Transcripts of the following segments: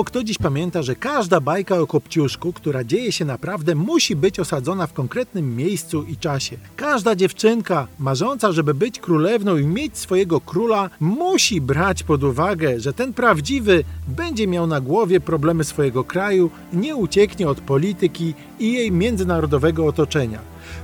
Mało kto dziś pamięta, że każda bajka o Kopciuszku, która dzieje się naprawdę, musi być osadzona w konkretnym miejscu i czasie. Każda dziewczynka marząca, żeby być królewną i mieć swojego króla, musi brać pod uwagę, że ten prawdziwy będzie miał na głowie problemy swojego kraju, nie ucieknie od polityki i jej międzynarodowego otoczenia.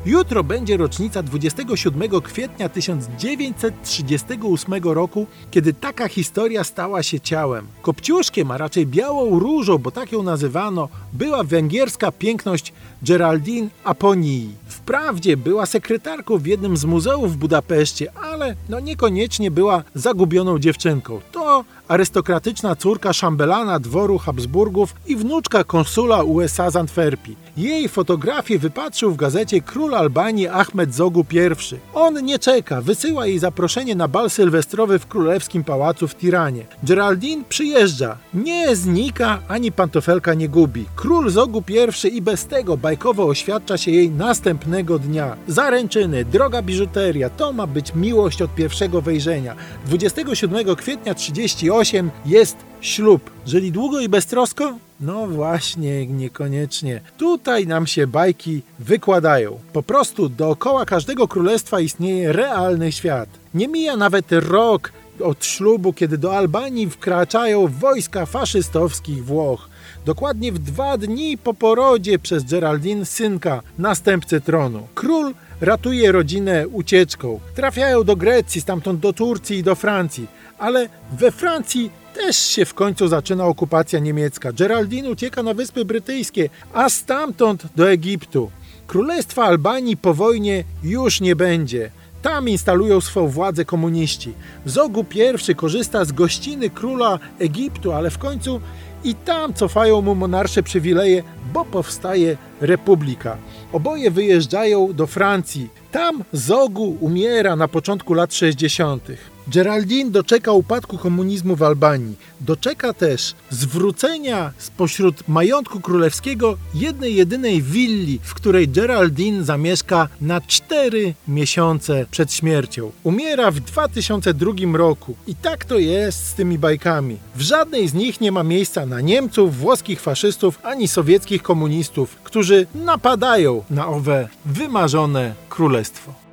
Jutro będzie rocznica 27 kwietnia 1938 roku, kiedy taka historia stała się ciałem. Kopciuszkiem, a raczej białą różą, bo tak ją nazywano, była węgierska piękność Geraldine Aponii. Wprawdzie była sekretarką w jednym z muzeów w Budapeszcie, ale no niekoniecznie była zagubioną dziewczynką. To arystokratyczna córka szambelana dworu Habsburgów i wnuczka konsula USA z Antwerpii. Jej fotografię wypatrzył w gazecie król Albanii Ahmed Zogu I. On nie czeka, wysyła jej zaproszenie na bal sylwestrowy w królewskim pałacu w Tiranie. Geraldine przyjeżdża, nie znika ani pantofelka nie gubi. Król Zogu I i bez tego bajkowo oświadcza się jej następnego dnia. Zaręczyny, droga biżuteria, to ma być miłość od pierwszego wejrzenia. 27 kwietnia 38 jest ślub. Żyli długo i beztrosko? No właśnie, niekoniecznie. Tutaj nam się bajki wykładają. Po prostu dookoła każdego królestwa istnieje realny świat. Nie mija nawet rok od ślubu, kiedy do Albanii wkraczają wojska faszystowskich Włoch. Dokładnie w dwa dni po porodzie przez Geraldine synka, następcy tronu. Król ratuje rodzinę ucieczką. Trafiają do Grecji, stamtąd do Turcji i do Francji. Ale we Francji też się w końcu zaczyna okupacja niemiecka. Geraldine ucieka na Wyspy Brytyjskie, a stamtąd do Egiptu. Królestwa Albanii po wojnie już nie będzie. Tam instalują swoją władzę komuniści. Zogu I korzysta z gościny króla Egiptu, ale w końcu i tam cofają mu monarsze przywileje, bo powstaje republika. Oboje wyjeżdżają do Francji. Tam Zogu umiera na początku lat 60. Geraldine doczeka upadku komunizmu w Albanii. Doczeka też zwrócenia spośród majątku królewskiego jednej jedynej willi, w której Geraldine zamieszka na 4 miesiące przed śmiercią. Umiera w 2002 roku. I tak to jest z tymi bajkami. W żadnej z nich nie ma miejsca na Niemców, włoskich faszystów ani sowieckich komunistów, którzy napadają na owe wymarzone królestwo.